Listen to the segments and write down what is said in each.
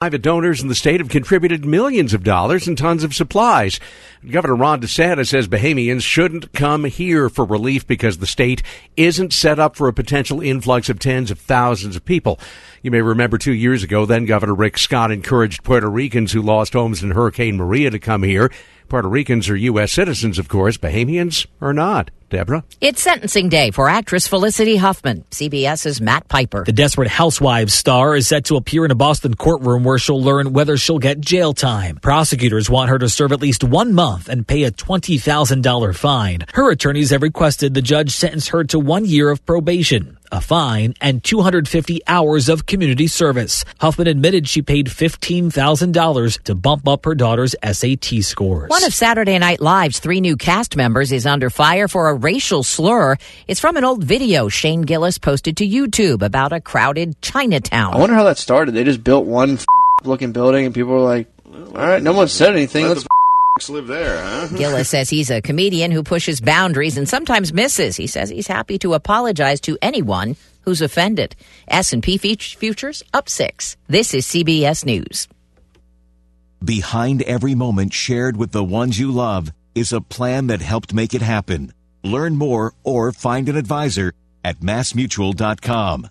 Private donors in the state have contributed millions of dollars and tons of supplies. Governor Ron DeSantis says Bahamians shouldn't come here for relief because the state isn't set up for a potential influx of tens of thousands of people. You may remember two years ago, then Governor Rick Scott encouraged Puerto Ricans who lost homes in Hurricane Maria to come here. Puerto Ricans are U.S. citizens, of course. Bahamians are not. Deborah? It's sentencing day for actress Felicity Huffman. CBS's Matt Piper. The Desperate Housewives star is set to appear in a Boston courtroom where she'll learn whether she'll get jail time. Prosecutors want her to serve at least one month and pay a $20,000 fine. Her attorneys have requested the judge sentence her to one year of probation a fine, and 250 hours of community service. Huffman admitted she paid $15,000 to bump up her daughter's SAT scores. One of Saturday Night Live's three new cast members is under fire for a racial slur. It's from an old video Shane Gillis posted to YouTube about a crowded Chinatown. I wonder how that started. They just built one looking building and people were like, all right, no one said anything. Let's live there, huh? Gillis says he's a comedian who pushes boundaries and sometimes misses. He says he's happy to apologize to anyone who's offended. S&P futures up 6. This is CBS News. Behind every moment shared with the ones you love is a plan that helped make it happen. Learn more or find an advisor at massmutual.com.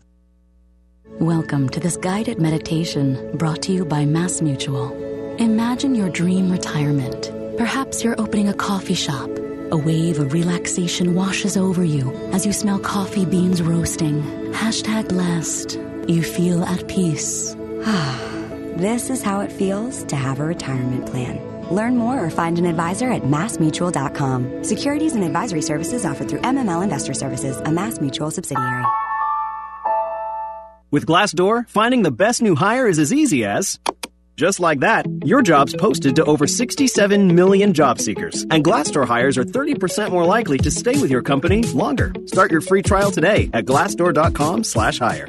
Welcome to this guided meditation brought to you by Mass Mutual. Imagine your dream retirement Perhaps you're opening a coffee shop. A wave of relaxation washes over you as you smell coffee beans roasting. Hashtag blessed. You feel at peace. this is how it feels to have a retirement plan. Learn more or find an advisor at massmutual.com. Securities and advisory services offered through MML Investor Services, a Mass Mutual subsidiary. With Glassdoor, finding the best new hire is as easy as just like that, your job's posted to over 67 million job seekers, and Glassdoor hires are 30% more likely to stay with your company longer. Start your free trial today at glassdoor.com/hire.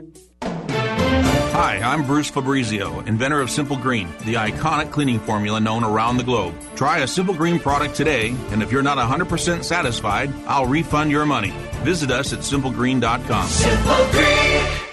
Hi, I'm Bruce Fabrizio, inventor of Simple Green, the iconic cleaning formula known around the globe. Try a Simple Green product today, and if you're not 100% satisfied, I'll refund your money. Visit us at simplegreen.com. Simple Green.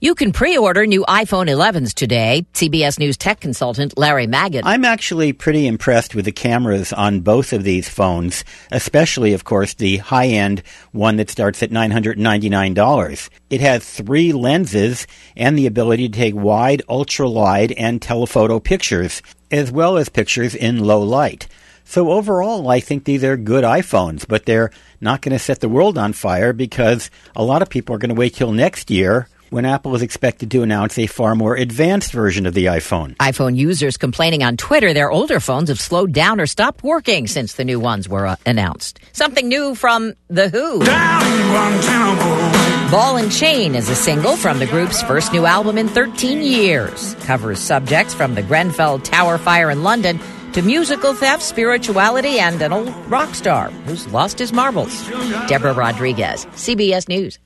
You can pre-order new iPhone 11s today. CBS News tech consultant Larry Magid. I'm actually pretty impressed with the cameras on both of these phones, especially, of course, the high-end one that starts at $999. It has three lenses and the ability to take wide, ultra-wide, and telephoto pictures, as well as pictures in low light. So overall, I think these are good iPhones, but they're not going to set the world on fire because a lot of people are going to wait till next year when Apple is expected to announce a far more advanced version of the iPhone. iPhone users complaining on Twitter their older phones have slowed down or stopped working since the new ones were uh, announced. Something new from The Who. Ball and Chain is a single from the group's first new album in 13 years. Covers subjects from the Grenfell Tower fire in London to musical theft, spirituality, and an old rock star who's lost his marbles. Deborah Rodriguez, CBS News.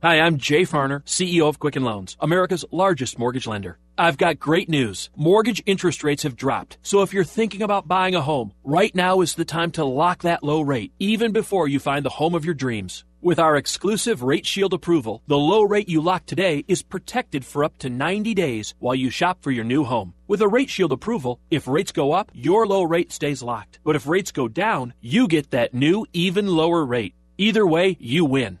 Hi, I'm Jay Farner, CEO of Quicken Loans, America's largest mortgage lender. I've got great news. Mortgage interest rates have dropped. So if you're thinking about buying a home, right now is the time to lock that low rate, even before you find the home of your dreams. With our exclusive Rate Shield approval, the low rate you lock today is protected for up to 90 days while you shop for your new home. With a Rate Shield approval, if rates go up, your low rate stays locked. But if rates go down, you get that new, even lower rate. Either way, you win.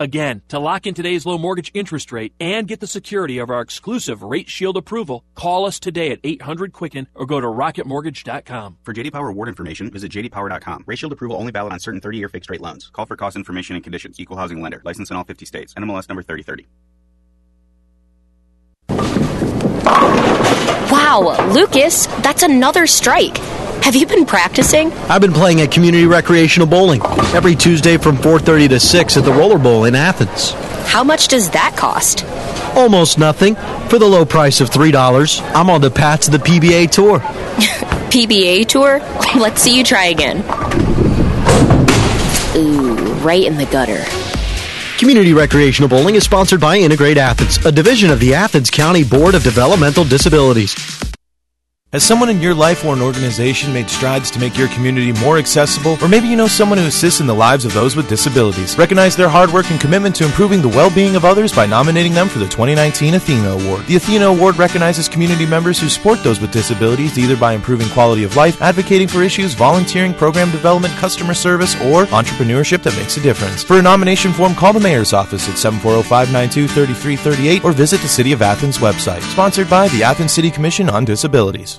Again, to lock in today's low mortgage interest rate and get the security of our exclusive Rate Shield approval, call us today at 800 Quicken or go to rocketmortgage.com. For JD Power award information, visit jdpower.com. Rate Shield approval only valid on certain 30-year fixed rate loans. Call for cost information and conditions. Equal housing lender. License in all 50 states. NMLS number 3030. Wow, Lucas, that's another strike. Have you been practicing? I've been playing at Community Recreational Bowling every Tuesday from 4:30 to 6 at the Roller Bowl in Athens. How much does that cost? Almost nothing. For the low price of $3, I'm on the path to the PBA Tour. PBA Tour? Let's see you try again. Ooh, right in the gutter. Community Recreational Bowling is sponsored by Integrate Athens, a division of the Athens County Board of Developmental Disabilities. Has someone in your life or an organization made strides to make your community more accessible? Or maybe you know someone who assists in the lives of those with disabilities. Recognize their hard work and commitment to improving the well being of others by nominating them for the 2019 Athena Award. The Athena Award recognizes community members who support those with disabilities either by improving quality of life, advocating for issues, volunteering, program development, customer service, or entrepreneurship that makes a difference. For a nomination form, call the mayor's office at 740 592 3338 or visit the City of Athens website. Sponsored by the Athens City Commission on Disabilities.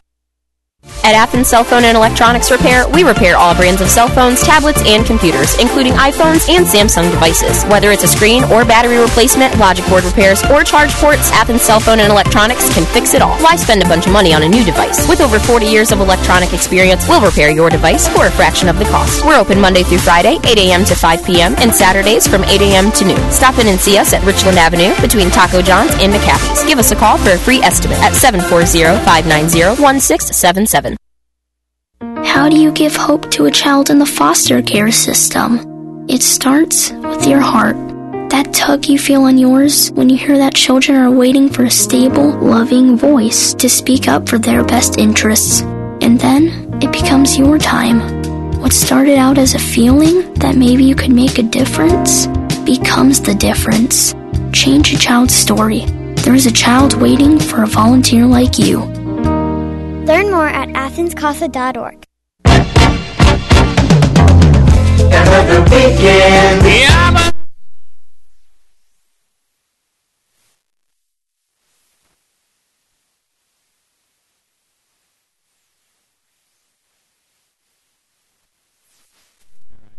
At Athens Cell Phone and Electronics Repair, we repair all brands of cell phones, tablets, and computers, including iPhones and Samsung devices. Whether it's a screen or battery replacement, logic board repairs, or charge ports, Athens Cell Phone and Electronics can fix it all. Why spend a bunch of money on a new device? With over 40 years of electronic experience, we'll repair your device for a fraction of the cost. We're open Monday through Friday, 8 a.m. to 5 p.m., and Saturdays from 8 a.m. to noon. Stop in and see us at Richland Avenue between Taco John's and McCaffey's. Give us a call for a free estimate at 740 590 1677. How do you give hope to a child in the foster care system? It starts with your heart. That tug you feel in yours when you hear that children are waiting for a stable, loving voice to speak up for their best interests. And then it becomes your time. What started out as a feeling that maybe you could make a difference becomes the difference. Change a child's story. There is a child waiting for a volunteer like you. Learn more at athenscasa.org. Another weekend. Yeah,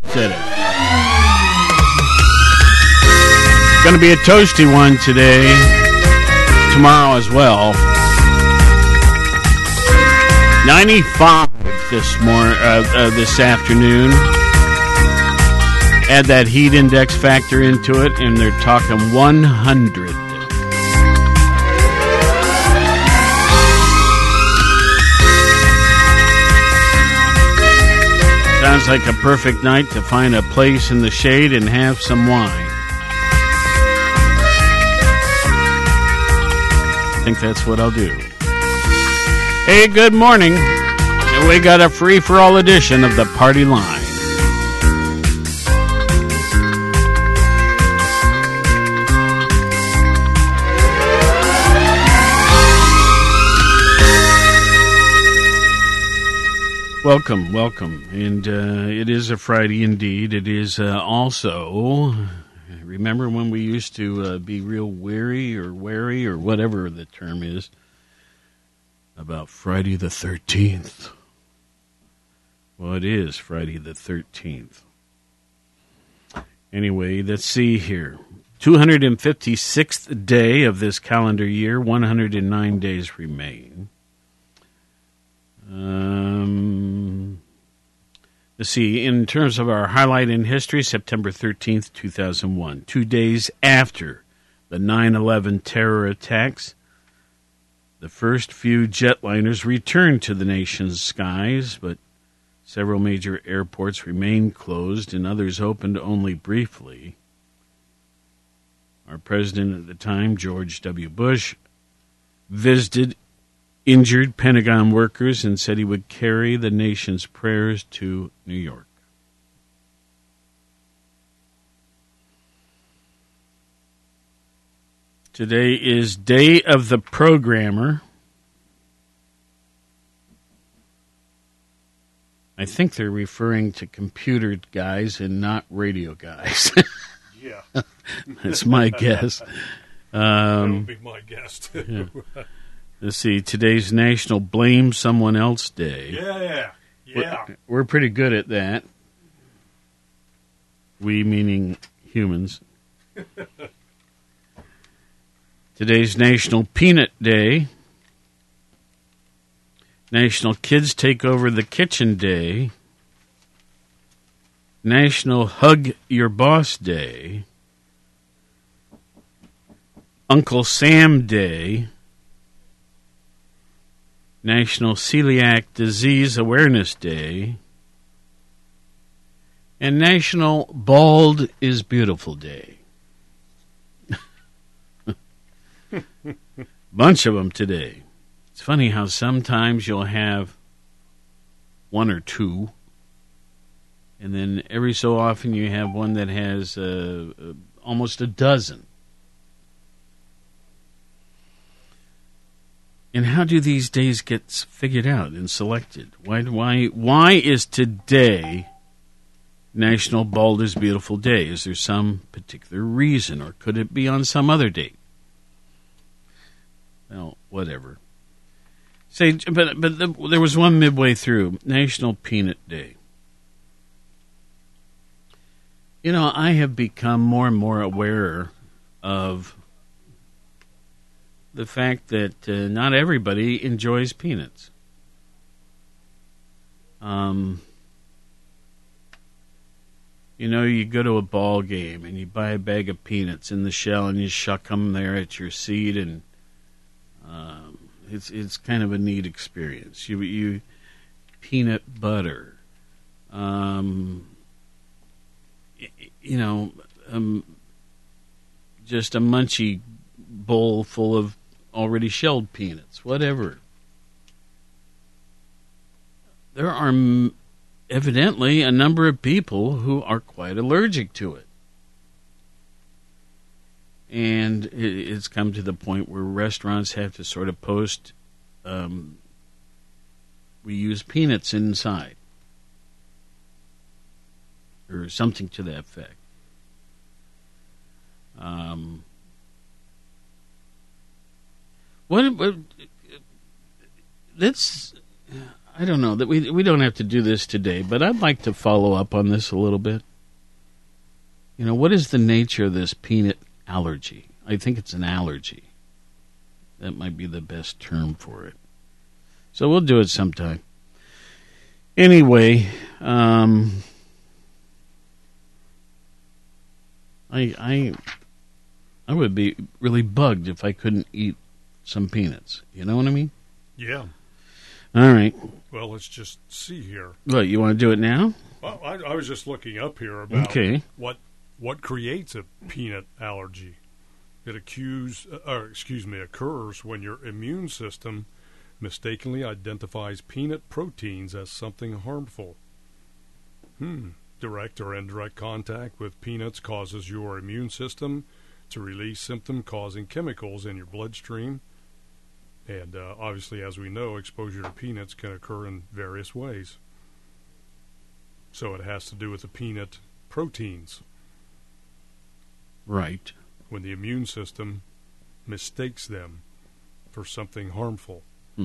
Said it. Going to be a toasty one today, tomorrow as well. 95 this morning, uh, uh, this afternoon. Add that heat index factor into it, and they're talking 100. Sounds like a perfect night to find a place in the shade and have some wine. I think that's what I'll do. Hey, good morning. We got a free for all edition of the Party Line. Welcome, welcome. And uh, it is a Friday indeed. It is uh, also, remember when we used to uh, be real weary or wary or whatever the term is about Friday the 13th? Well, it is Friday the 13th. Anyway, let's see here. 256th day of this calendar year, 109 days remain. Um, let's see. In terms of our highlight in history, September 13th, 2001, two days after the 9 11 terror attacks, the first few jetliners returned to the nation's skies, but several major airports remained closed and others opened only briefly. Our president at the time, George W. Bush, visited injured Pentagon workers and said he would carry the nation's prayers to New York. Today is Day of the Programmer. I think they're referring to computer guys and not radio guys. yeah. That's my guess. Um, that would be my guess, too. yeah. Let's see. Today's National Blame Someone Else Day. Yeah, yeah. We're, we're pretty good at that. We meaning humans. Today's National Peanut Day. National Kids Take Over the Kitchen Day. National Hug Your Boss Day. Uncle Sam Day. National Celiac Disease Awareness Day, and National Bald is Beautiful Day. Bunch of them today. It's funny how sometimes you'll have one or two, and then every so often you have one that has uh, uh almost a dozen. And how do these days get figured out and selected? Why? Why? Why is today National Bald is Beautiful Day? Is there some particular reason, or could it be on some other date? Well, whatever. Say, but but the, there was one midway through National Peanut Day. You know, I have become more and more aware of the fact that uh, not everybody enjoys peanuts. Um, you know, you go to a ball game and you buy a bag of peanuts in the shell and you shuck them there at your seat, and um, it's it's kind of a neat experience. You you peanut butter, um, you know, um, just a munchy bowl full of already shelled peanuts, whatever. There are evidently a number of people who are quite allergic to it. And it, it's come to the point where restaurants have to sort of post um, we use peanuts inside or something to that effect. Um, what, what let's I don't know that we we don't have to do this today, but I'd like to follow up on this a little bit. You know, what is the nature of this peanut allergy? I think it's an allergy. That might be the best term for it. So we'll do it sometime. Anyway, um, I I I would be really bugged if I couldn't eat some peanuts. You know what I mean? Yeah. All right. Well, let's just see here. Look, you want to do it now? Well, I, I was just looking up here about Okay. what what creates a peanut allergy. It accuse, uh, or excuse me, occurs when your immune system mistakenly identifies peanut proteins as something harmful. Hmm. Direct or indirect contact with peanuts causes your immune system to release symptom causing chemicals in your bloodstream. And uh, obviously, as we know, exposure to peanuts can occur in various ways. So it has to do with the peanut proteins. Right. When the immune system mistakes them for something harmful. Hmm.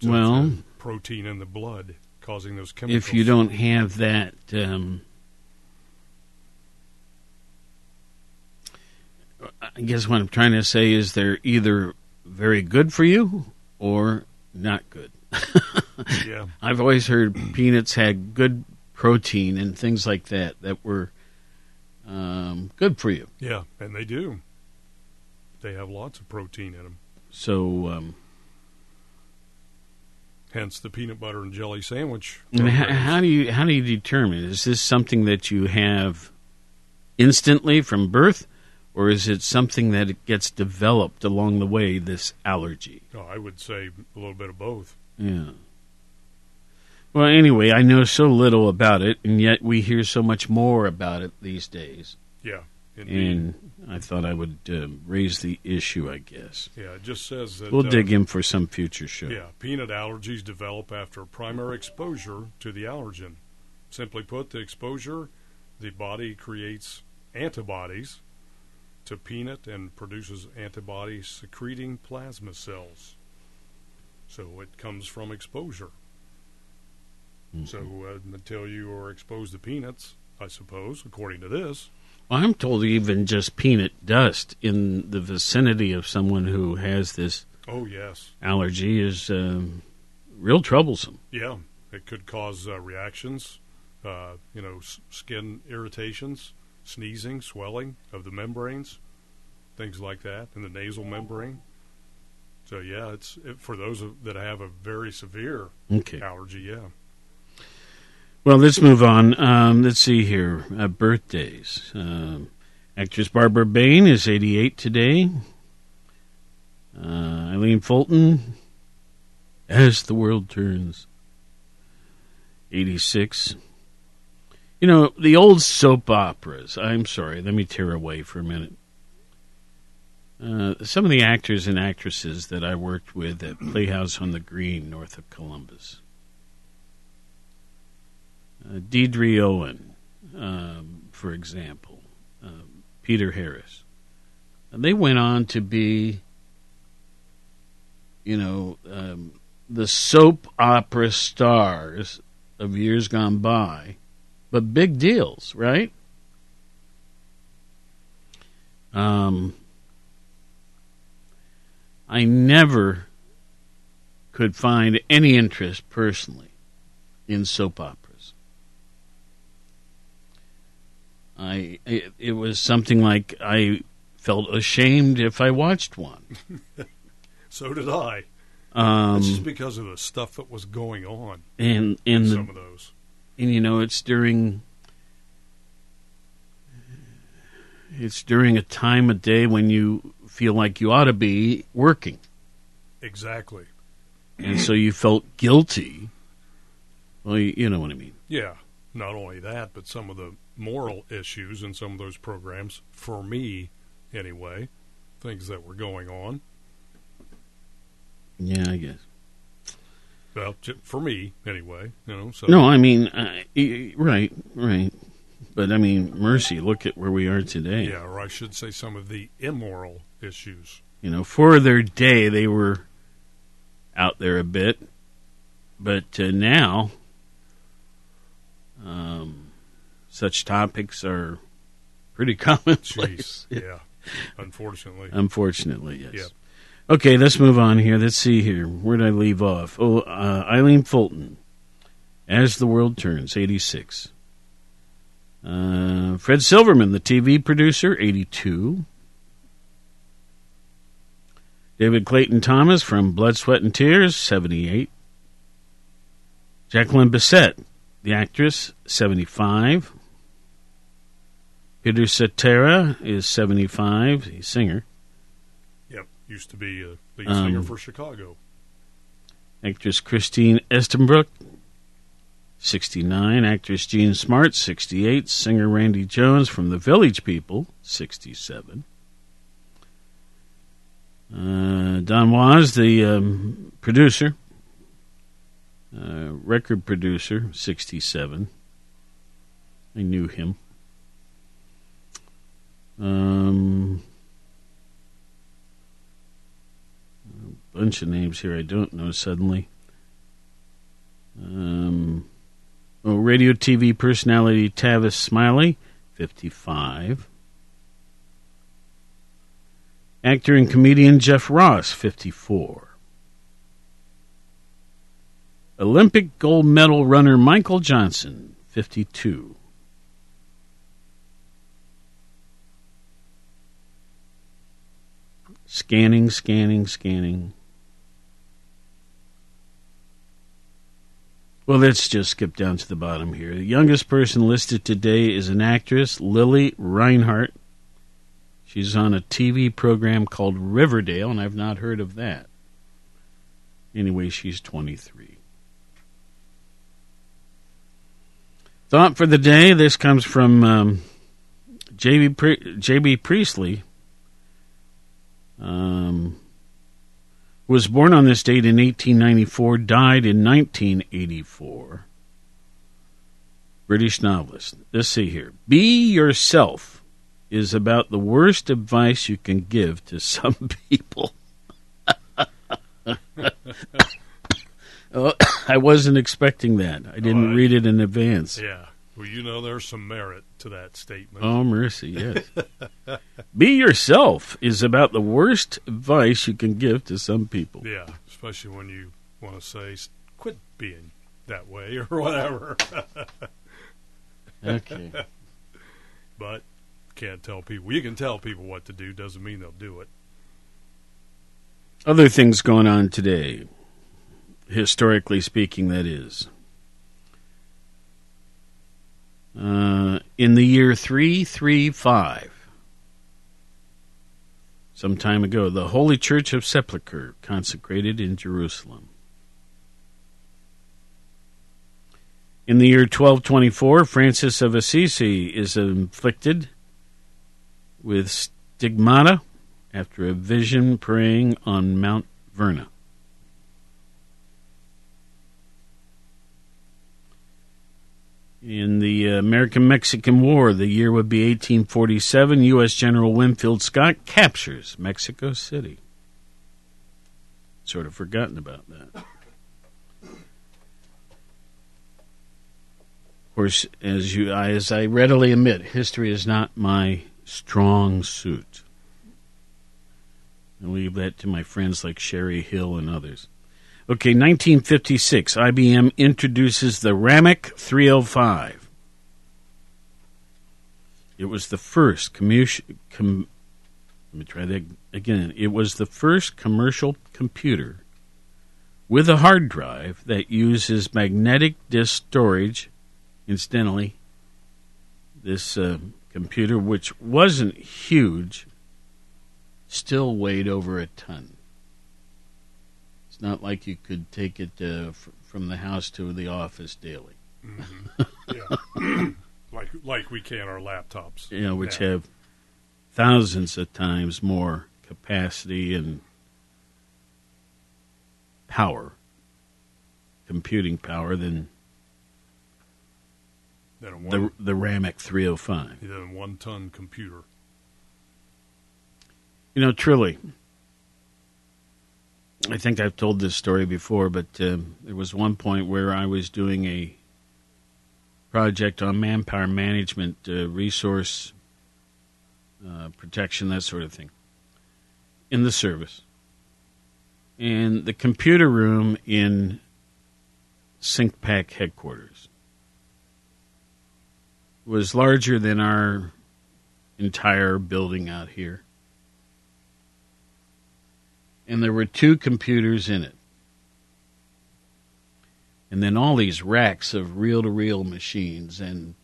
So Well- protein in the blood causing those chemicals. If you don't have that, um, I guess what I'm trying to say is they're either very good for you or not good. Yeah. I've always heard peanuts had good protein and things like that that were um, good for you. Yeah, and they do. They have lots of protein in them. So, um, Hence the peanut butter and jelly sandwich. and how, how do you how do you determine? Is this something that you have instantly from birth, or is it something that it gets developed along the way? This allergy. Oh, I would say a little bit of both. Yeah. Well, anyway, I know so little about it, and yet we hear so much more about it these days. Yeah, indeed. And I thought I would uh, raise the issue. I guess. Yeah, it just says that. We'll uh, dig in for some future show. Yeah, peanut allergies develop after primary exposure to the allergen. Simply put, the exposure, the body creates antibodies to peanut and produces antibody secreting plasma cells. So it comes from exposure. So uh, until you are exposed to peanuts, I suppose, according to this, Well, I'm told even just peanut dust in the vicinity of someone who has this oh yes, allergy is um, real troublesome. Yeah, it could cause uh, reactions, uh, you know, s- skin irritations, sneezing, swelling of the membranes, things like that, in the nasal membrane. So yeah, it's it, for those that have a very severe Okay. allergy. Yeah, Well, let's move on. Um, let's see here. Uh, birthdays. Um, Actress Barbara Bain is 88 today. Uh, Eileen Fulton, As the World Turns, 86. You know, the old soap operas, I'm sorry, let me tear away for a minute. Uh, some of the actors and actresses that I worked with at Playhouse on the Green, north of Columbus. Uh, Deidre Owen, um, for example, uh, Peter Harris. And they went on to be, you know, um, the soap opera stars of years gone by, but big deals, right? Um, I never could find any interest personally in soap operas. I it, it was something like I felt ashamed if I watched one. so did I. Um, It's just because of the stuff that was going on. and in some of those. And you know it's during it's during a time of day when you feel like you ought to be working Exactly. and so you felt guilty well you, you know what i mean Yeah. Not only that, but some of the moral issues in some of those programs, for me anyway, things that were going on. yeah i guess Well, for me anyway, you know. So no i mean uh, right right but i mean mercy look at where we are today Yeah, or I should say some of the immoral issues. you know for their day they were out there a bit but uh, now um, such topics are pretty commonplace Jeez. yeah. Unfortunately. unfortunately yes Yep. Okay let's move on here. Let's see here. Where did i leave off? Oh uh, eileen fulton. As the world turns 86 uh, fred silverman the tv producer 82 David Clayton Thomas from Blood, Sweat, and Tears, 78. Jacqueline Bisset, the actress, 75. Peter Cetera is 75, he's a singer. Used to be a lead singer Um, for Chicago. Actress Christine Estabrook, 69. Actress Jean Smart, 68. Singer Randy Jones from The Village People, 67. Uh, Don Was, the um, producer, uh, record producer, 67. I knew him. Um, bunch of names here I don't know suddenly. Um, oh, radio TV personality Tavis Smiley, 55. Actor and comedian Jeff Ross, 54. Olympic gold medal runner Michael Johnson, 52. Scanning, scanning, scanning. Well, let's just skip down to the bottom here. The youngest person listed today is an actress, Lili Reinhart. She's on a TV program called Riverdale, and I've not heard of that. Anyway, she's 23. Thought for the day. This comes from um, JB, Pri- JB Priestley. Um, was born on this date in 1894, died in 1984. British novelist. Let's see here. Be yourself is about the worst advice you can give to some people. oh, I wasn't expecting that. I didn't Oh, I- read it in advance. Yeah. Well, you know, there's some merit to that statement. Oh, mercy, yes. Be yourself is about the worst advice you can give to some people. Yeah, especially when you want to say, quit being that way or whatever. Okay. But can't tell people. You can tell people what to do, doesn't mean they'll do it. Other things going on today, historically speaking, that is. Uh, in the year 335, some time ago. The Holy Church of Sepulchre, consecrated in Jerusalem. In the year 1224, Francis of Assisi is inflicted with stigmata after a vision praying on Mount Verna. In the American Mexican War, the year would be 1847, U.S. General Winfield Scott captures Mexico City. Sort of forgotten about that. Of course, as you, as I readily admit, history is not my strong suit. I leave that to my friends like Sherry Hill and others. Okay, 1956, IBM introduces the RAMAC 305. It was the first com- let me try that again. It was the first commercial computer with a hard drive that uses magnetic disk storage. Incidentally, this uh, computer, which wasn't huge, still weighed over a ton. Not like you could take it uh, from the house to the office daily. Mm-hmm. Yeah. like like we can our laptops. You know, which now. have thousands of times more capacity and power, computing power than Than a the one- the RAMAC 305. than a one ton computer. You know, truly, I think I've told this story before, but um, there was one point where I was doing a project on manpower management, uh, resource uh, protection, that sort of thing, in the service. And the computer room in CINCPAC headquarters was larger than our entire building out here and there were two computers in it. And then all these racks of reel to reel machines and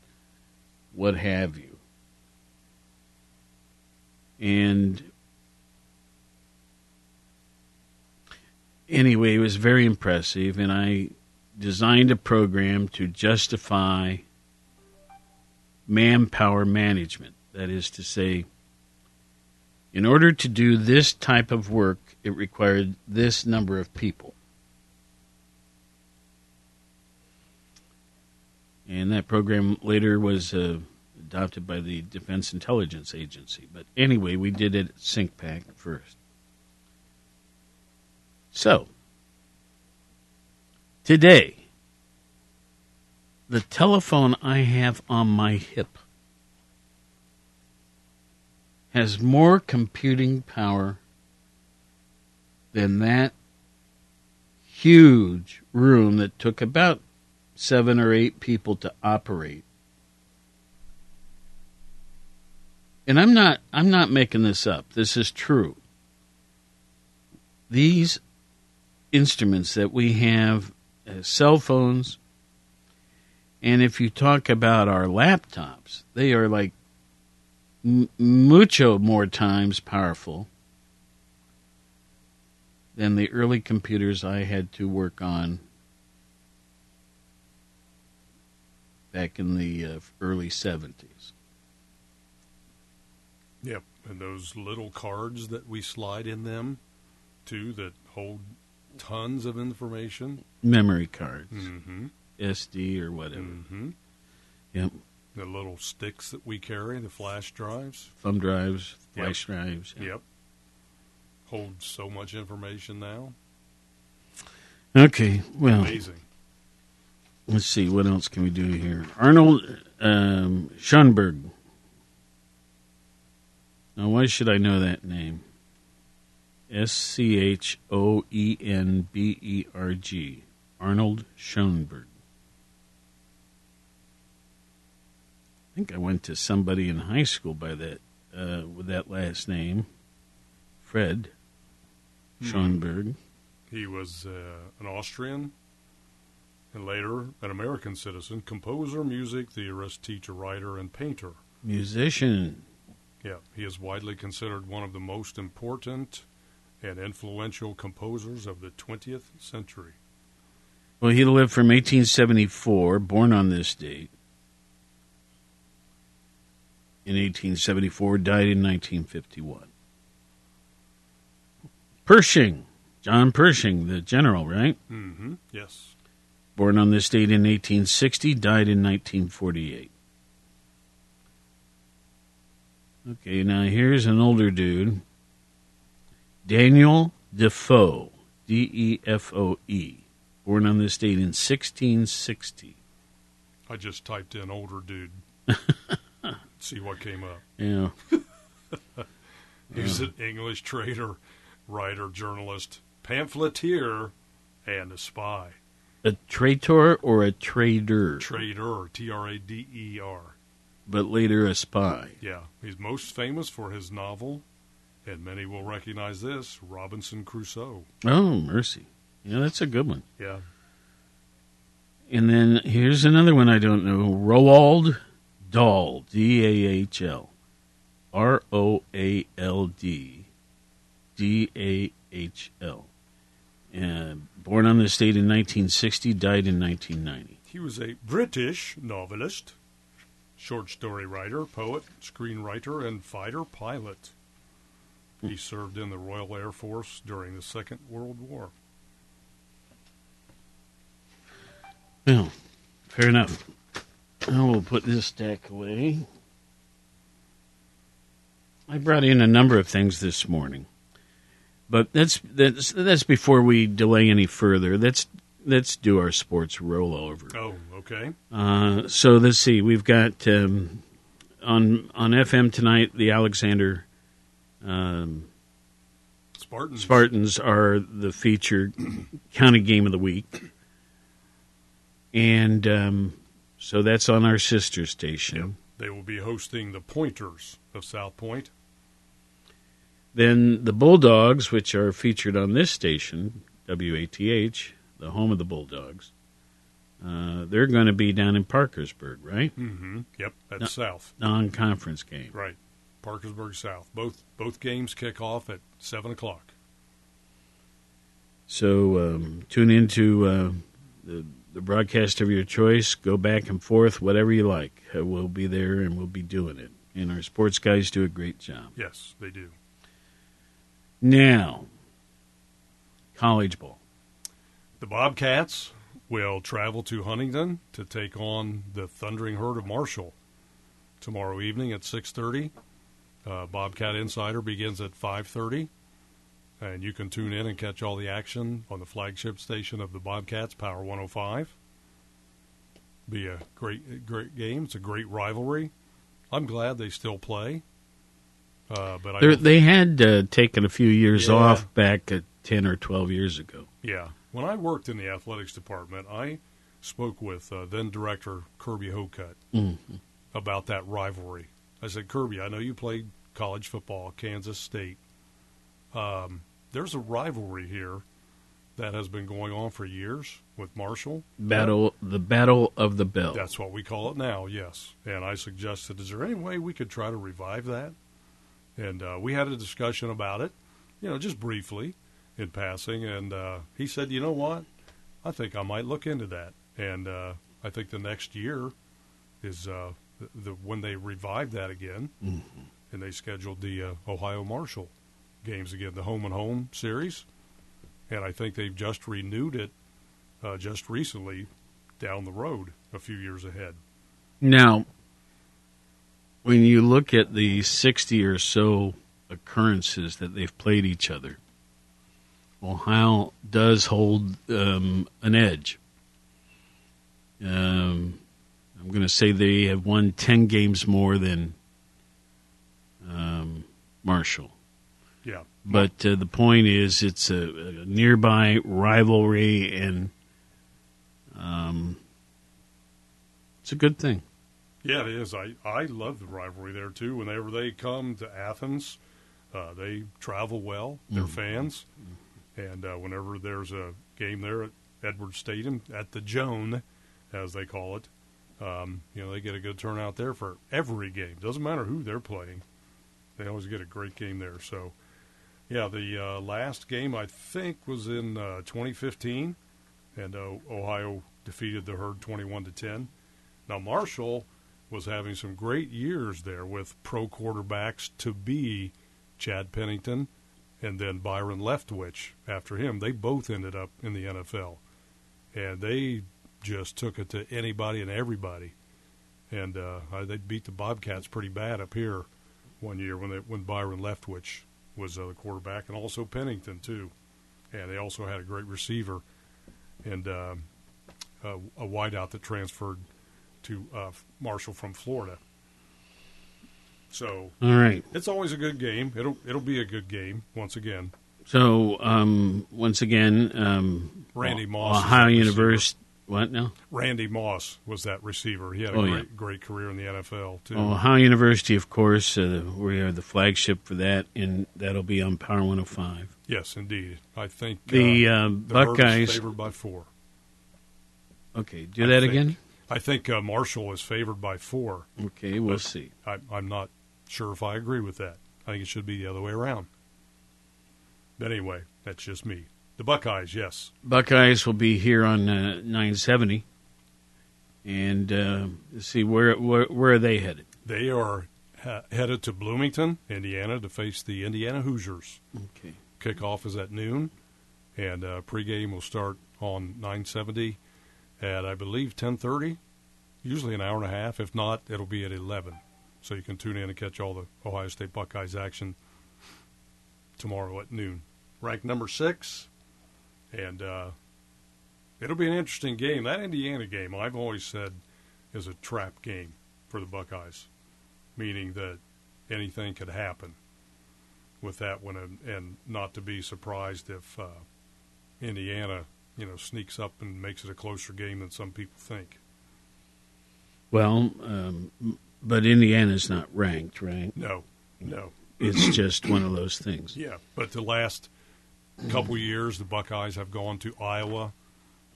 what have you. And anyway, it was very impressive, and I designed a program to justify manpower management. That is to say, in order to do this type of work, it required this number of people. And that program later was uh, adopted by the Defense Intelligence Agency. But anyway, we did it at CINCPAC first. So, today, the telephone I have on my hip has more computing power than that huge room that took about seven or eight people to operate. And I'm not I'm not making this up. This is true. These instruments that we have as cell phones and if you talk about our laptops, they are like m- mucho more times powerful than the early computers I had to work on back in the uh, early 70s. Yep, and those little cards that we slide in them, too, that hold tons of information. Memory cards, Mm-hmm. SD or whatever. Mm-hmm. Yep. The little sticks that we carry, the flash drives. Thumb drives, Yep. flash drives. Yep. Hold so much information now. Okay, well, Amazing. let's see what else can we do here. Arnold um, Schoenberg. Now, why should I know that name? S C H O E N B E R G. Arnold Schoenberg. Think I went to somebody in high school by that uh, with that last name, Fred Schoenberg. He was uh, an Austrian and later an American citizen, composer, music theorist, teacher, writer, and painter. musician. Yeah, he is widely considered one of the most important and influential composers of the 20th century. Well, he lived from 1874, born on this date. In 1874, died in 1951. Pershing, John Pershing, the general, right? Mm-hmm. Yes. Born on this date in 1860, died in 1948. Okay, now here's an older dude. Daniel Defoe, D E F O E, born on this date in 1660. I just typed in older dude. See what came up. Yeah. He's an English trader, writer, journalist, pamphleteer, and a spy. A traitor or a trader? Trader, T R A D E R. But later a spy. Yeah, he's most famous for his novel, and many will recognize this Robinson Crusoe. Oh, mercy. Yeah, that's a good one. Yeah. And then here's another one I don't know Roald Dahl, D A H L. R O A L D D A H L. And born on this date in 1960, died in 1990. He was a British novelist, short story writer, poet, screenwriter, and fighter pilot. He served in the Royal Air Force during the Second World War. Well, fair enough. I will put this stack away. I brought in a number of things this morning, but that's that's that's before we delay any further. Let's let's do our sports rollover. Oh, okay. Uh, so let's see. We've got um, on on FM tonight. The Alexander um, Spartans. Spartans are the featured county game of the week, and um, so that's on our sister station. They will be hosting the Pointers of South Point. Then the Bulldogs, which are featured on this station, WATH, the home of the Bulldogs, uh, they're going to be down in Parkersburg, right? Mm-hmm. Yep, that's No- South. Non-conference game. Right, Parkersburg South. Both both games kick off at seven o'clock. So um, tune into uh, the the broadcast of your choice. Go back and forth, whatever you like. Uh, we'll be there and we'll be doing it. And our sports guys do a great job. Yes, they do. Now, college ball. The Bobcats will travel to Huntington to take on the Thundering Herd of Marshall tomorrow evening at 6:30. Uh, Bobcat Insider begins at 5:30, and you can tune in and catch all the action on the flagship station of the Bobcats, Power 105. Be a great, great game. It's a great rivalry. I'm glad they still play. Uh, but I They're, they had uh, taken a few years Yeah. off back at 10 or 12 years ago. Yeah. When I worked in the athletics department, I spoke with uh, then director Kirby Hocutt Mhm. about that rivalry. I said, Kirby, I know you played college football, Kansas State. Um, there's a rivalry here that has been going on for years with Marshall. Battle, the Battle of the Bell. That's what we call it now, yes. And I suggested, is there any way we could try to revive that? And uh, we had a discussion about it, you know, just briefly in passing. And uh, he said, you know what? I think I might look into that. And uh, I think the next year is uh, the, the when they revive that again, Mhm. and they scheduled the uh, Ohio Marshall games again, the home and home series. And I think they've just renewed it uh, just recently down the road a few years ahead. Now, when you look at the 60 or so occurrences that they've played each other, Ohio does hold um, an edge. Um, I'm going to say they have won 10 games more than um, Marshall. Yeah. But uh, the point is, it's a, a nearby rivalry, and um, it's a good thing. Yeah, it is. I, I love the rivalry there too. Whenever they come to Athens, uh, they travel well. They're Mhm. fans, and uh, whenever there's a game there at Edwards Stadium at the Joan, as they call it, um, you know they get a good turnout there for every game. Doesn't matter who they're playing. They always get a great game there. So, yeah, the uh, last game I think was in uh, 2015, and uh, Ohio defeated the Herd 21 to 10. Now Marshall was having some great years there with pro quarterbacks to be Chad Pennington and then Byron Leftwich after him. They both ended up in the NFL, and they just took it to anybody and everybody. And uh, they beat the Bobcats pretty bad up here one year when they, when Byron Leftwich was uh, the quarterback, and also Pennington too. And they also had a great receiver and uh, a, a wideout that transferred to uh, Marshall from Florida. So, all right, it's always a good game. It'll it'll be a good game once again. So, um, once again, um, Randy Moss, Ohio University. What now? Randy Moss was that receiver. He had a Oh, great yeah. great career in the NFL too. Ohio University, of course, uh, we are the flagship for that, and that'll be on Power 105. Yes, indeed. I think The, uh, uh, the Buckeyes- favored by four. Okay, do I that think- again. I think uh, Marshall is favored by four. Okay, we'll see. I, I'm not sure if I agree with that. I think it should be the other way around. But anyway, that's just me. The Buckeyes, yes. Buckeyes will be here on uh, 970, and uh, let's see where, where where are they headed? They are ha- headed to Bloomington, Indiana, to face the Indiana Hoosiers. Okay. Kickoff is at noon, and uh, pregame will start on 970 at I believe 10:30. Usually an hour and a half. If not, it'll be at 11. So you can tune in and catch all the Ohio State Buckeyes action tomorrow at noon. Ranked number six, and uh, it'll be an interesting game. That Indiana game, I've always said, is a trap game for the Buckeyes, meaning that anything could happen with that one, and, and not to be surprised if uh, Indiana, you know, sneaks up and makes it a closer game than some people think. Well, um, but Indiana's not ranked, right? No, no. It's just one of those things. Yeah, but the last couple years, the Buckeyes have gone to Iowa,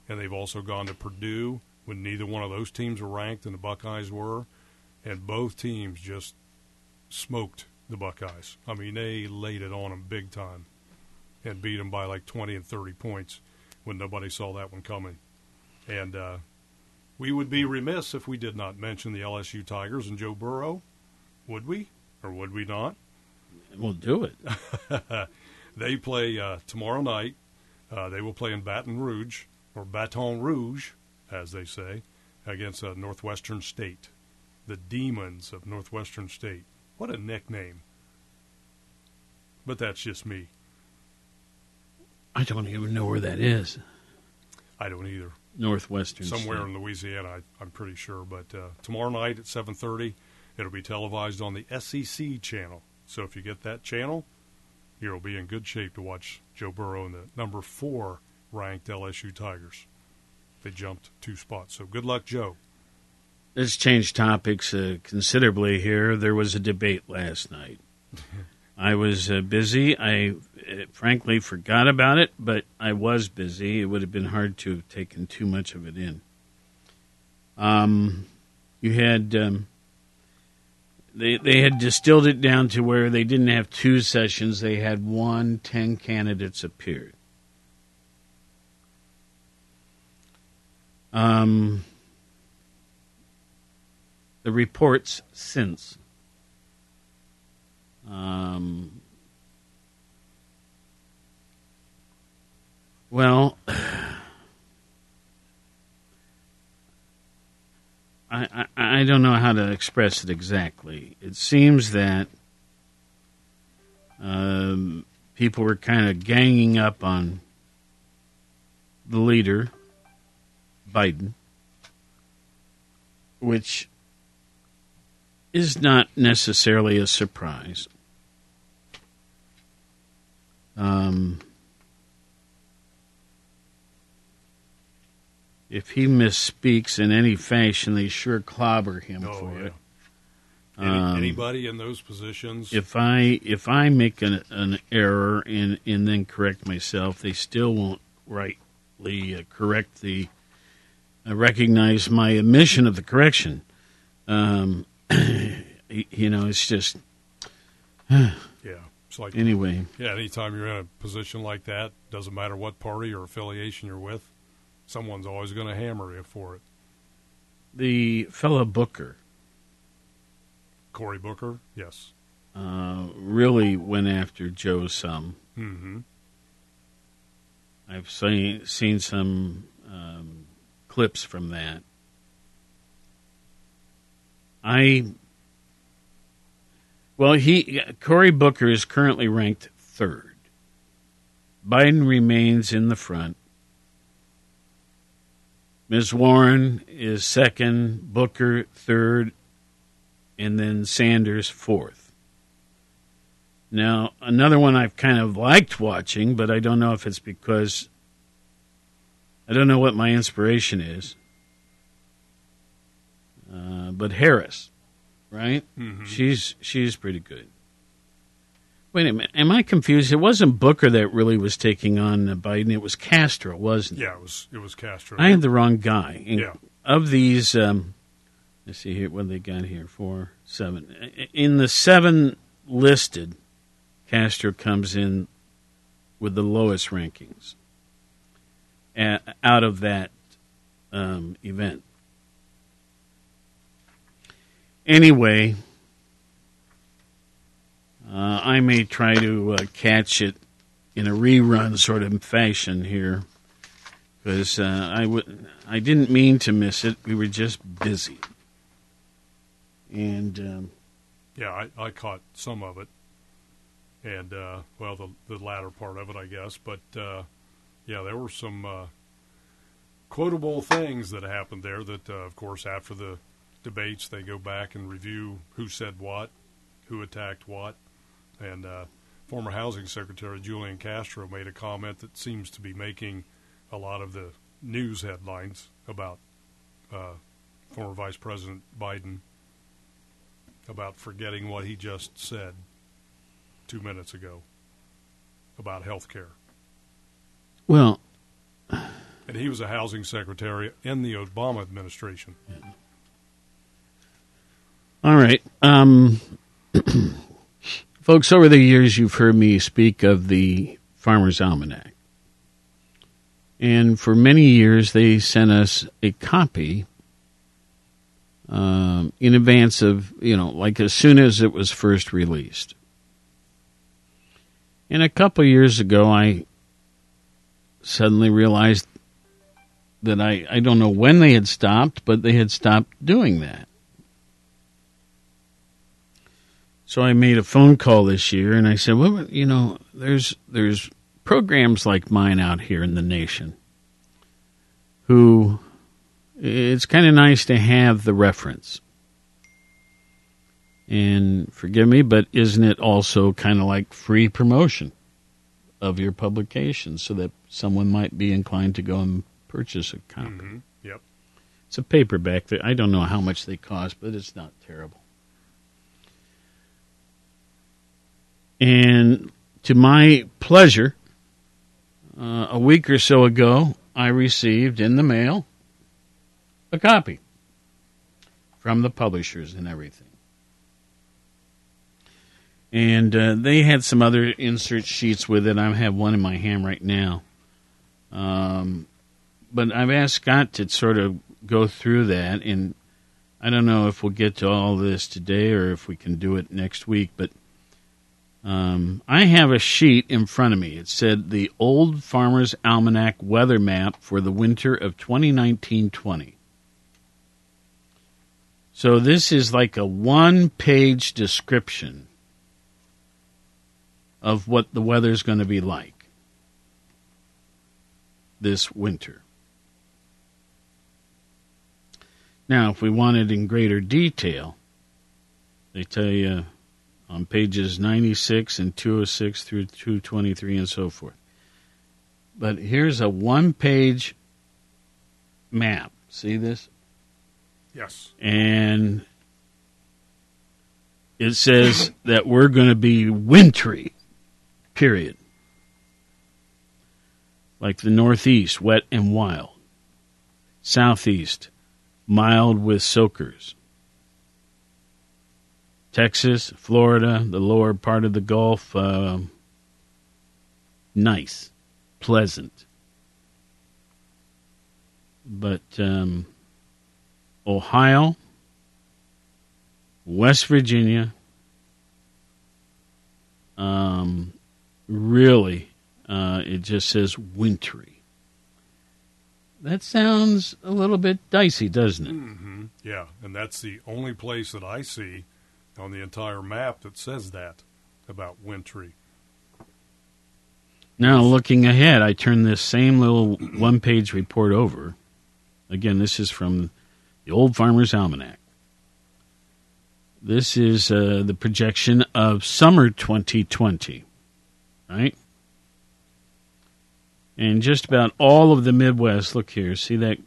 and they've also gone to Purdue when neither one of those teams were ranked, and the Buckeyes were, and both teams just smoked the Buckeyes. I mean, they laid it on them big time, and beat them by like twenty and thirty points when nobody saw that one coming. And uh, we would be remiss if we did not mention the LSU Tigers and Joe Burrow. Would we, or would we not? We'll do it. they play uh, tomorrow night. Uh, they will play in Baton Rouge, or Baton Rouge, as they say, against uh, Northwestern State. The Demons of Northwestern State. What a nickname. But that's just me. I don't even know where that is. I don't either. Northwestern. Somewhere State. in Louisiana, I, I'm pretty sure. But uh, tomorrow night at 7:30, it'll be televised on the SEC channel. So if you get that channel, you'll be in good shape to watch Joe Burrow and the number four ranked LSU Tigers. They jumped two spots. So good luck, Joe. Let's change topics uh, considerably here. There was a debate last night. I was uh, busy. I uh, frankly forgot about it, but I was busy. It would have been hard to have taken too much of it in. Um, you had um, they they had distilled it down to where they didn't have two sessions; they had one. Ten candidates appeared. Um, the reports since. Um, well, I, don't know how to express it exactly. It seems that um, people were kind of ganging up on the leader, Biden, which is not necessarily a surprise. Um, if he misspeaks in any fashion, they sure clobber him Oh, for yeah. it. Any, Um, anybody in those positions? if I if I make an, an error and and then correct myself, they still won't rightly uh, correct the uh, recognize my omission of the correction. Um, you know, it's just yeah. It's like Anyway. Yeah, anytime you're in a position like that, doesn't matter what party or affiliation you're with, someone's always going to hammer you for it. The fellow Booker Cory Booker, yes. uh, really went after Joe some. Mm-hmm. I've seen seen some um, clips from that. I well, he Cory Booker is currently ranked third. Biden remains in the front. Ms. Warren is second, Booker third, and then Sanders fourth. Now, another one I've kind of liked watching, but I don't know if it's because I don't know what my inspiration is. Uh, but Harris, right? Mhm. She's she's pretty good. Wait a minute, am I confused? It wasn't Booker that really was taking on uh, Biden; it was Castro, wasn't it? Yeah, it was it was Castro. I had the wrong guy. And Yeah. Of these, um, let's see here, what they got here? Four, seven. In the seven listed, Castro comes in with the lowest rankings out of that um, event. Anyway, uh, I may try to uh, catch it in a rerun sort of fashion here because uh, I w- I didn't mean to miss it. We were just busy. And um, Yeah, I, I caught some of it, and uh, well, the the latter part of it, I guess. But uh, yeah, there were some uh, quotable things that happened there. That, uh, of course, after the debates, they go back and review who said what, who attacked what, and uh, former Housing Secretary Julian Castro made a comment that seems to be making a lot of the news headlines about uh, former Vice President Biden about forgetting what he just said two minutes ago about health care. well, And he was a housing secretary in the Obama administration. all right, um, folks. Over the years, you've heard me speak of the Farmer's Almanac, and for many years, they sent us a copy um, in advance of you know, like as soon as it was first released. And a couple years ago, I suddenly realized that I, I don't know when they had stopped, but they had stopped doing that. So I made a phone call this year and I said, well, you know, there's there's programs like mine out here in the nation who it's kind of nice to have the reference. And forgive me, but isn't it also kind of like free promotion of your publication so that someone might be inclined to go and purchase a copy? Mm-hmm. Yep. It's a paperback. That I don't know how much they cost, but it's not terrible. And to my pleasure, uh, a week or so ago, I received in the mail a copy from the publishers and everything. And uh, they had some other insert sheets with it. I have one in my hand right now. Um, but I've asked Scott to sort of go through that, and I don't know if we'll get to all this today or if we can do it next week. But um, I have a sheet in front of me. It said the Old Farmer's Almanac weather map for the winter of 2019 20. So this is like a one page description of what the weather's going to be like this winter. Now, if we want it in greater detail, they tell you on pages 96 and 206 through 223 and so forth. But here's a one page map. See this? Yes. And it says that we're going to be wintry, period. Like the Northeast, wet and wild. Southeast, mild with soakers. Texas, Florida, the lower part of the Gulf, uh, nice, pleasant. But um, Ohio, West Virginia, um, really, uh, it just says wintry. That sounds a little bit dicey, doesn't it? hmm Yeah, and that's the only place that I see on the entire map that says that about wintry. Now, looking ahead, I turn this same little one page report over. Again, this is from the Old Farmer's Almanac. This is uh, the projection of summer 2020, right? And just about all of the Midwest, look here, see that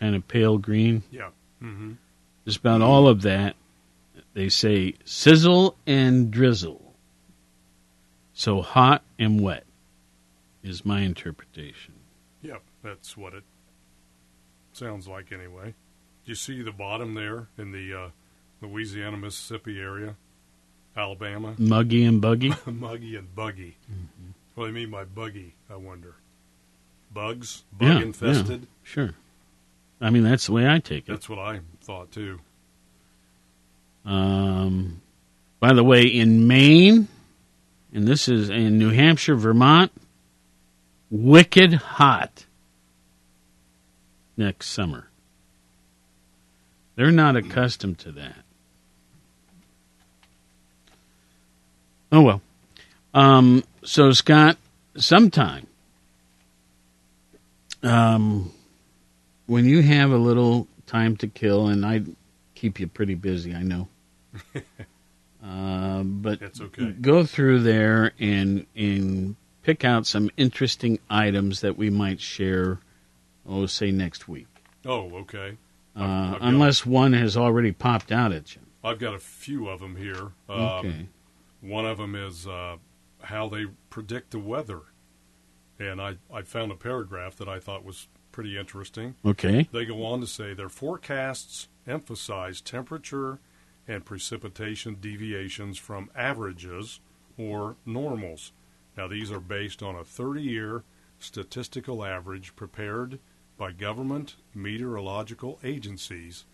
kind of pale green? Yeah. hmm Just about all of that, they say sizzle and drizzle. So hot and wet is my interpretation. Yep, that's what it sounds like anyway. Do you see the bottom there in the uh, Louisiana, Mississippi area, Alabama. Muggy and buggy? Muggy and buggy. What do they mean by buggy, I wonder? Bugs? Bug yeah, infested? yeah, sure. I mean, that's the way I take it. That's what I thought too. Um, by the way, in Maine, and this is in New Hampshire, Vermont, wicked hot next summer. They're not accustomed to that. Oh well. Um, so Scott, sometime um, when you have a little time to kill, and I keep you pretty busy, I know. uh, but That's okay. go through there and and pick out some interesting items that we might share. Oh, say next week, Oh, okay. uh, I've got- unless one has already popped out at you. I've got a few of them here. Um, Okay. One of them is uh, how they predict the weather. And I, I found a paragraph that I thought was pretty interesting. Okay. They go on to say their forecasts emphasize temperature and precipitation deviations from averages or normals. Now, these are based on a 30 year statistical average prepared by government meteorological agencies.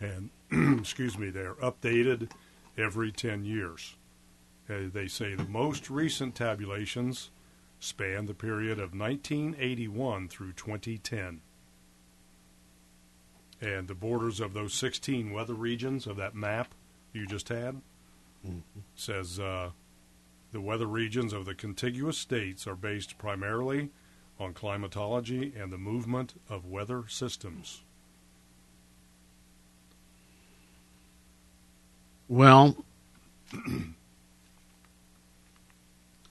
And, excuse me, they're updated every 10 years. Uh, they say the most recent tabulations span the period of 1981 through 2010. And the borders of those 16 weather regions of that map you just had says uh, the weather regions of the contiguous states are based primarily on climatology and the movement of weather systems. Well,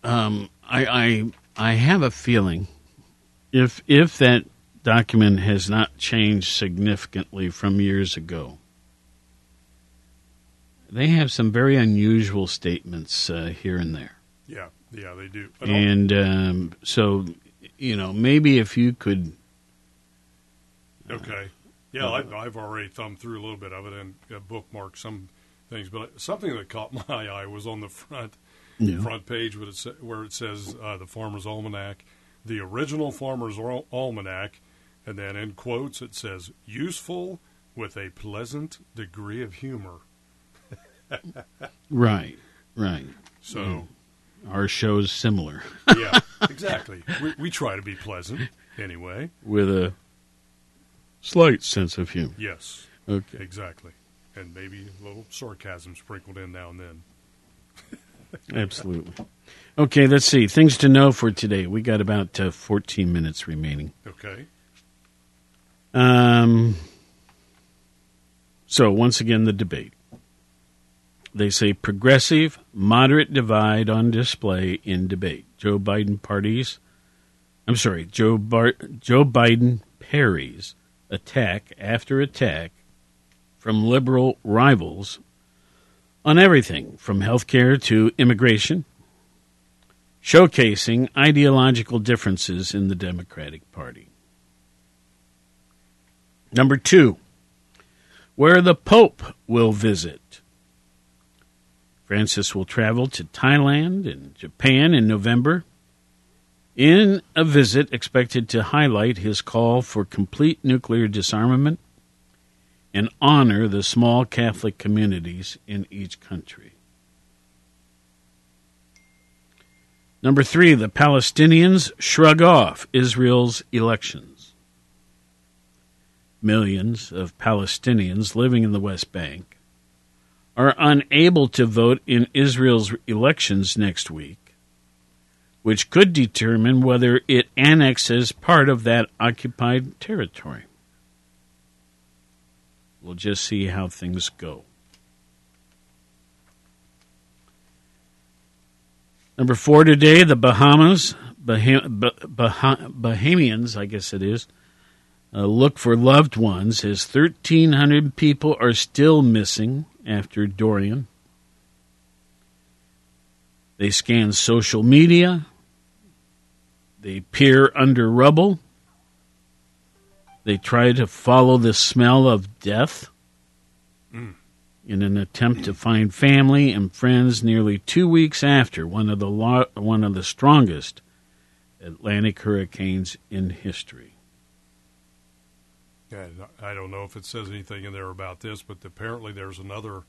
um, I, I I have a feeling if if that document has not changed significantly from years ago, they have some very unusual statements uh, here and there, Yeah, yeah, they do. And um, so you know maybe if you could Okay. Yeah, I've, I've already thumbed through a little bit of it and uh, bookmarked some things, but something that caught my eye was on the front Yeah. front page where it, sa- where it says uh, the Farmer's Almanac, the original Farmer's Al- Almanac, and then in quotes it says useful with a pleasant degree of humor. right right So- Mm. our show's similar yeah, exactly. We, we try to be pleasant anyway. with a slight sense of humor. Yes. Okay. Exactly. And maybe a little sarcasm sprinkled in now and then. Absolutely. Okay, let's see. Things to know for today. We got about uh, 14 minutes remaining. Okay. Um, so, once again, the debate. They say progressive, moderate divide on display in debate. Joe Biden parties, I'm sorry, Joe, Bar- Joe Biden parries attack after attack from liberal rivals on everything from health care to immigration, showcasing ideological differences in the Democratic Party. Number two, where the Pope will visit. Francis will travel to Thailand and Japan in November in a visit expected to highlight his call for complete nuclear disarmament and honor the small Catholic communities in each country. Number three, the Palestinians shrug off Israel's elections. Millions of Palestinians living in the West Bank are unable to vote in Israel's elections next week, which could determine whether it annexes part of that occupied territory. We'll just see how things go. Number four today, the Bahamas, Baham- bah- Bahamians, I guess it is, uh, look for loved ones as 1,300 people are still missing after Dorian. They scan social media. They peer under rubble. They try to follow the smell of death Mm. in an attempt to find family and friends nearly two weeks after one of the lo- one of the strongest Atlantic hurricanes in history. Yeah, I don't know if it says anything in there about this, but apparently there's another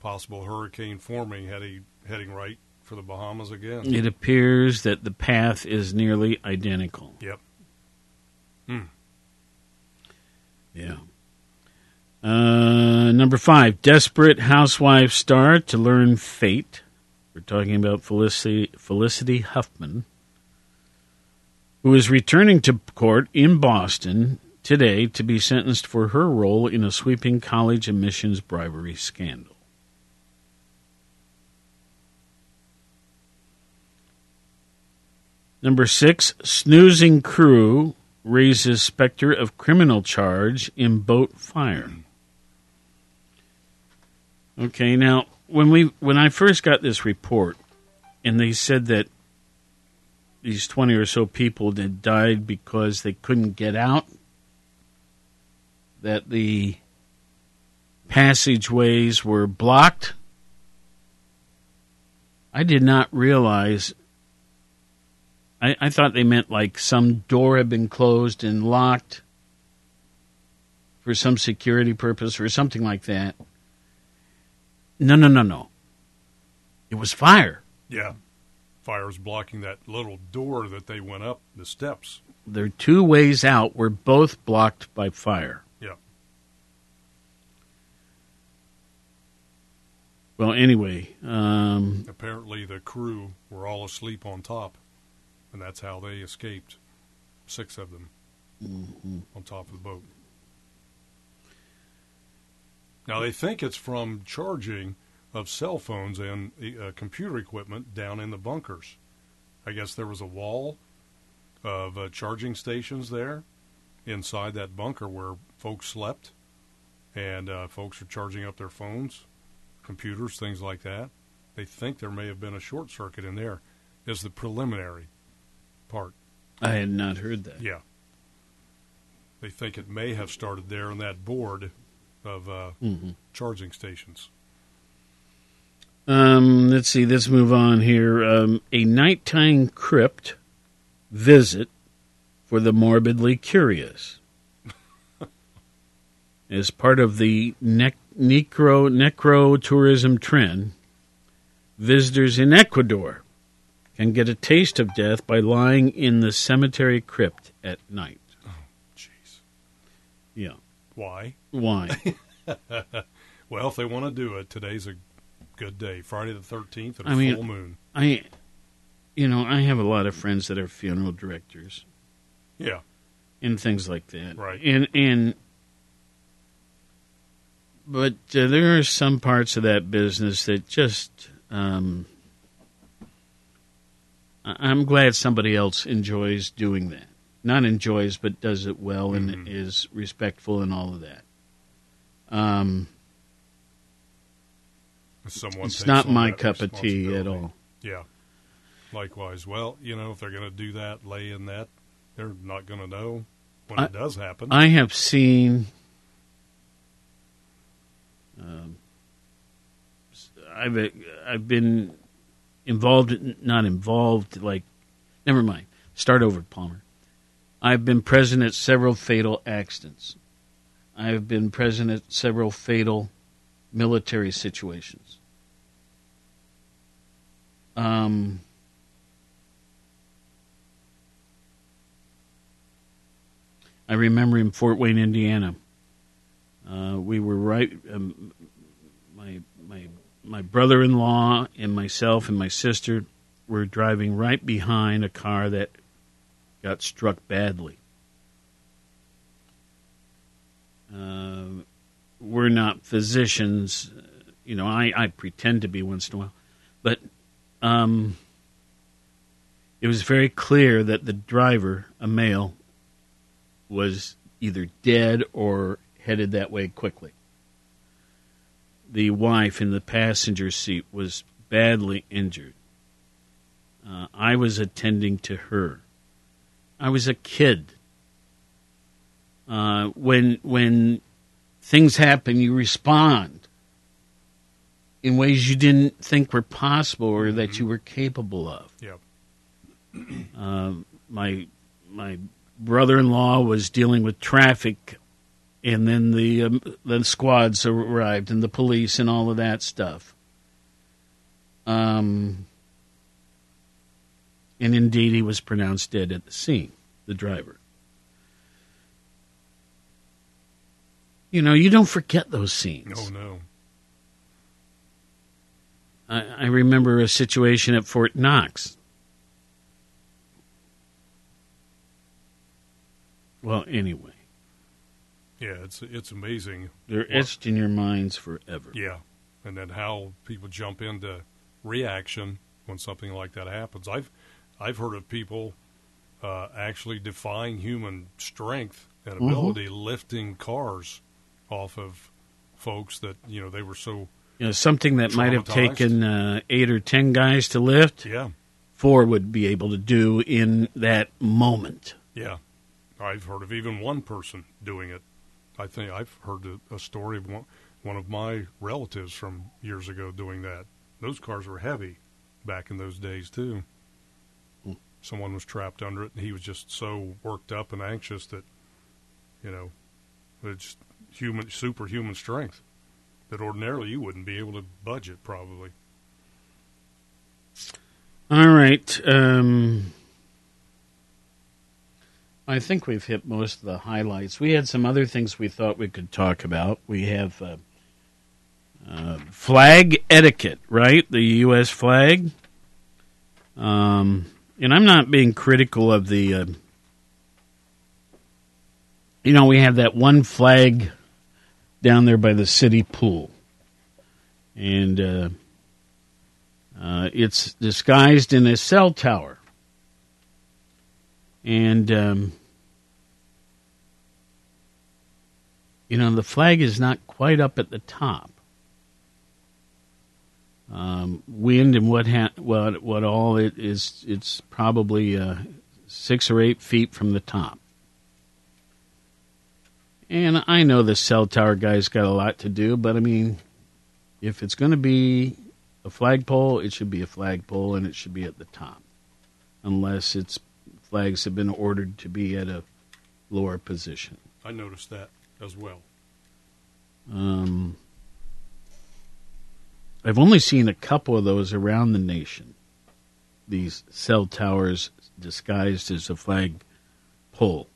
possible hurricane forming heading heading right for the Bahamas again. It appears that the path is nearly identical. Yep. Hmm. Yeah. Uh, number five, desperate housewife star to learn fate. We're talking about Felicity, Felicity Huffman, who is returning to court in Boston today to be sentenced for her role in a sweeping college admissions bribery scandal. Number six, snoozing crew raises specter of criminal charge in boat fire. Okay, now when we when I first got this report, and they said that these twenty or so people had died because they couldn't get out, that the passageways were blocked. I did not realize. I, I thought they meant like some door had been closed and locked for some security purpose or something like that. No, no, no, no. It was fire. Yeah. Fire was blocking that little door that they went up the steps. Their two ways out were both blocked by fire. Well, anyway, um, Apparently the crew were all asleep on top, and that's how they escaped. Six of them on top of the boat. Now they think it's from charging of cell phones and uh, computer equipment down in the bunkers. I guess there was a wall of uh, charging stations there inside that bunker where folks slept, and uh, folks are charging up their phones, computers, things like that. They think there may have been a short circuit in there. Is the preliminary part. I had not heard that. Yeah. They think it may have started there on that board of uh, Mhm. charging stations. Um, let's see. Let's move on here. Um, a nighttime crypt visit for the morbidly curious. As part of the nec- necro necro tourism trend, visitors in Ecuador can get a taste of death by lying in the cemetery crypt at night. Oh, Jeez. Yeah. Why? Why? well, if they want to do it, today's a good day. Friday the 13th and a I mean, full moon. I, mean, you know, I have a lot of friends that are funeral directors. Yeah. and things like that. Right. And and but uh, there are some parts of that business that just um, I'm glad somebody else enjoys doing that. Not enjoys, but does it well and Mm-hmm. is respectful and all of that. Um, Someone it's not my cup of tea at all. Yeah. Likewise. Well, you know, if they're going to do that, lay in that, they're not going to know when I- it does happen. I have seen. Um, I've I've been involved, not involved, like never mind. Start over, Palmer. I've been present at several fatal accidents. I've been present at several fatal military situations. Um, I remember in Fort Wayne, Indiana, uh, we were right. Um, my my my brother-in-law and myself and my sister were driving right behind a car that got struck badly. Uh, we're not physicians, you know. I, I pretend to be once in a while, but um, it was very clear that the driver, a male, was either dead or headed that way quickly. The wife in the passenger seat was badly injured. Uh, I was attending to her. I was a kid. Uh, when when things happen, you respond in ways you didn't think were possible or that you were capable of. Yep. Uh, my my brother-in-law was dealing with traffic, and then the um, the squads arrived and the police and all of that stuff. Um, and indeed, he was pronounced dead at the scene, the driver. You know, you don't forget those scenes. Oh no. I, I remember a situation at Fort Knox. Well, anyway, Yeah, it's it's amazing. they're etched in your minds forever. Yeah, and then how people jump into reaction when something like that happens. I've I've heard of people uh, actually defying human strength and Mhm. ability, lifting cars off of folks that you know they were so You know, something that might have taken uh, eight or ten guys to lift, Yeah. four would be able to do in that moment. yeah. I've heard of even one person doing it. I think I've heard a, a story of one, one of my relatives from years ago doing that. Those cars were heavy back in those days too. Someone was trapped under it, and he was just so worked up and anxious that, you know, it's human, superhuman strength that ordinarily you wouldn't be able to budget probably. All right. Um, I think we've hit most of the highlights. We had some other things we thought we could talk about. We have uh, uh, flag etiquette, right? The U.S. flag. Um, and I'm not being critical of the. Uh, you know, we have that one flag down there by the city pool. And uh, uh, it's disguised in a cell tower. And, um, you know, the flag is not quite up at the top. Um, wind and what ha- what what all it is it's probably uh, six or eight feet from the top. And I know the cell tower guy's got a lot to do, but I mean, if it's going to be a flagpole, it should be a flagpole and it should be at the top, unless its flags have been ordered to be at a lower position. I noticed that as well. Um, I've only seen a couple of those around the nation. These cell towers disguised as a flag pole.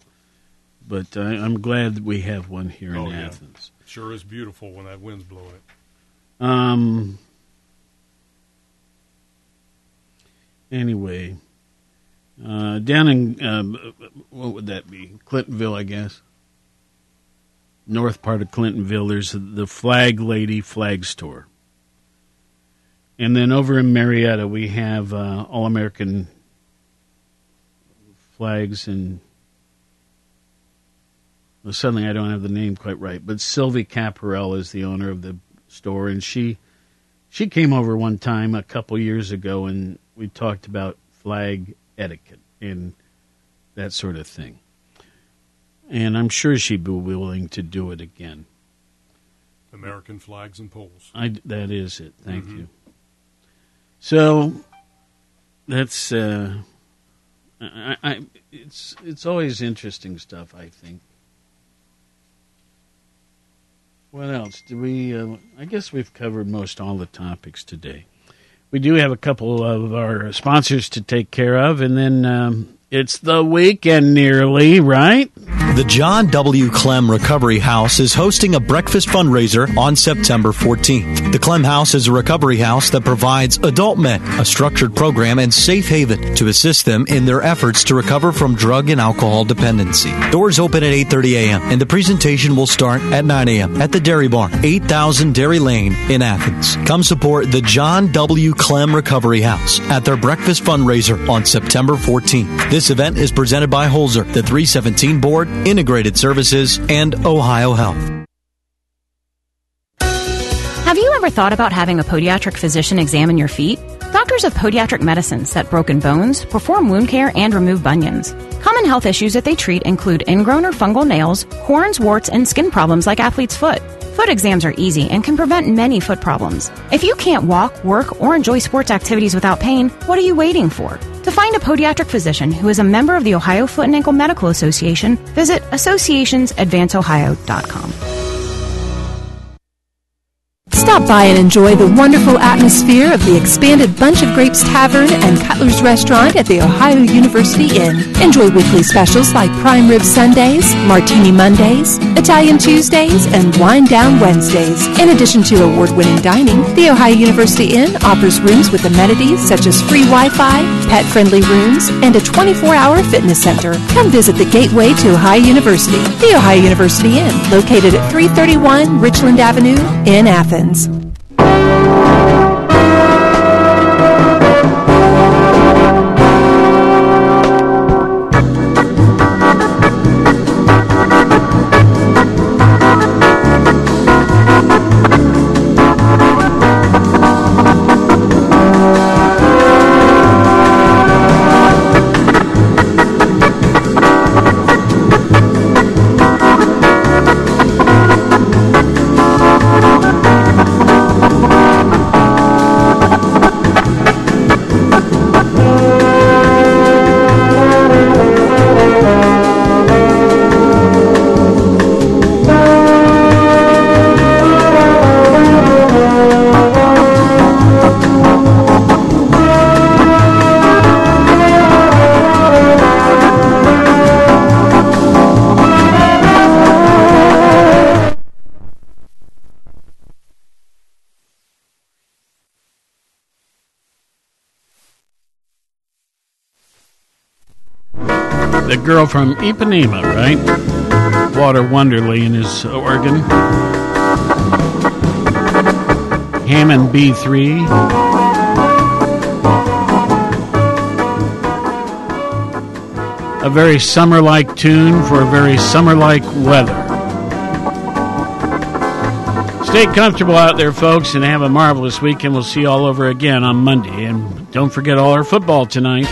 But I, I'm glad that we have one here oh in yeah, Athens. sure is beautiful when that wind's blowing it. Um. Anyway, uh, down in um, what would that be? Clintonville, I guess. North part of Clintonville, there's the Flag Lady Flag Store, and then over in Marietta we have uh, All American flags and. Well, suddenly I don't have the name quite right, but Sylvie Caparel is the owner of the store, and she she came over one time a couple years ago, and we talked about flag etiquette and that sort of thing. And I'm sure she'd be willing to do it again. American flags and poles. I, that is it. Thank Mhm. you. So that's uh, I, I, it's it's always interesting stuff. I think. What else do we? Uh, I guess we've covered most all the topics today. We do have a couple of our sponsors to take care of, and then um, it's the weekend nearly, right? The John W. Clem Recovery House is hosting a breakfast fundraiser on September 14th. The Clem House is a recovery house that provides adult men a structured program and safe haven to assist them in their efforts to recover from drug and alcohol dependency. Doors open at 8:30 a.m. and the presentation will start at 9 a.m. at the Dairy Barn, 8000 Dairy Lane in Athens. Come support the John W. Clem Recovery House at their breakfast fundraiser on September 14th. This event is presented by Holzer, the 317 Board, Integrated Services, and Ohio Health. Have you ever thought about having a podiatric physician examine your feet? Doctors of Podiatric Medicine set broken bones, perform wound care, and remove bunions. Common health issues that they treat include ingrown or fungal nails, horns, warts, and skin problems like athlete's foot. Foot exams are easy and can prevent many foot problems. If you can't walk, work, or enjoy sports activities without pain, what are you waiting for? To find a podiatric physician who is a member of the Ohio Foot and Ankle Medical Association, visit associationsadvanceohio.com. Stop by and enjoy the wonderful atmosphere of the expanded Bunch of Grapes Tavern and Cutler's Restaurant at the Ohio University Inn. Enjoy weekly specials like prime rib Sundays, martini Mondays, Italian Tuesdays, and wine down Wednesdays. In addition to award-winning dining, the Ohio University Inn offers rooms with amenities such as free Wi-Fi, pet-friendly rooms, and a 24-hour fitness center. Come visit the gateway to Ohio University, the Ohio University Inn, located at 331 Richland Avenue in Athens. Girl from Ipanema, right? Walter Wanderley in his uh, organ. Hammond B3. A very summer like tune for a very summer like weather. Stay comfortable out there, folks, and have a marvelous weekend. We'll see you all over again on Monday. And don't forget all our football tonight.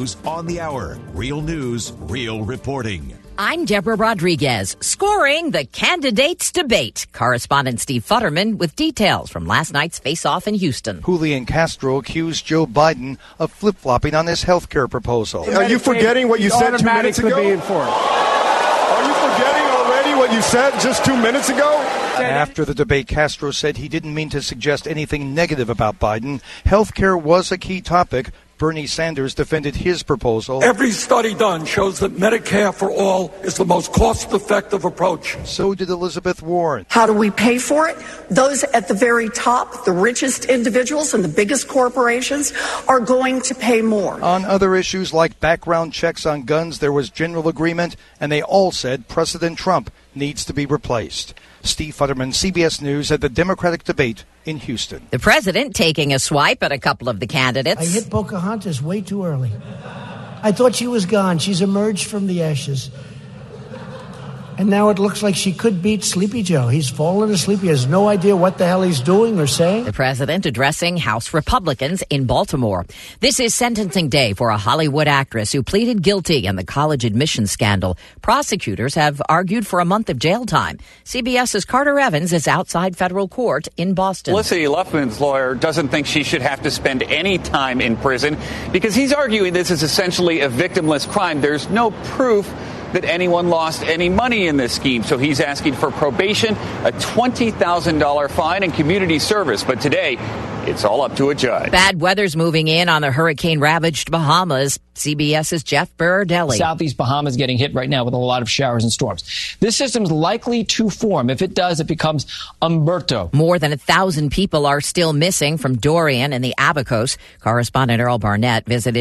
This is CBS News on the Hour. Real news, real reporting. I'm Deborah Rodriguez, scoring the candidates debate. Correspondent Steve Futterman with details from last night's face-off in Houston. Julian Castro accused Joe Biden of flip flopping on his health care proposal. Are you forgetting what you said two minutes ago? Are you forgetting already what you said just two minutes ago? After the debate, Castro said he didn't mean to suggest anything negative about Biden. Health care was a key topic. Bernie Sanders defended his proposal. Every study done shows that Medicare for all is the most cost effective approach. So did Elizabeth Warren. How do we pay for it? Those at the very top, the richest individuals and the biggest corporations, are going to pay more. On other issues like background checks on guns, there was general agreement, and they all said President Trump needs to be replaced. Steve Futterman, CBS News, at the Democratic debate in Houston. The president taking a swipe at a couple of the candidates. I hit Pocahontas way too early. I thought she was gone. She's emerged from the ashes. And now it looks like she could beat Sleepy Joe. He's fallen asleep. He has no idea what the hell he's doing or saying. The president addressing House Republicans in Baltimore. This is sentencing day for a Hollywood actress who pleaded guilty in the college admission scandal. Prosecutors have argued for a month of jail time. CBS's Carter Evans is outside federal court in Boston. Felicity Huffman's lawyer doesn't think she should have to spend any time in prison because he's arguing this is essentially a victimless crime. There's no proof that anyone lost any money in this scheme. So he's asking for probation, a $20,000 fine, and community service. But today, it's all up to a judge. Bad weather's moving in on the hurricane ravaged Bahamas. CBS's Jeff Berardelli. Southeast Bahamas getting hit right now with a lot of showers and storms. This system's likely to form. If it does, it becomes Humberto. More than a thousand people are still missing from Dorian and the Abacos. Correspondent Errol Barnett visited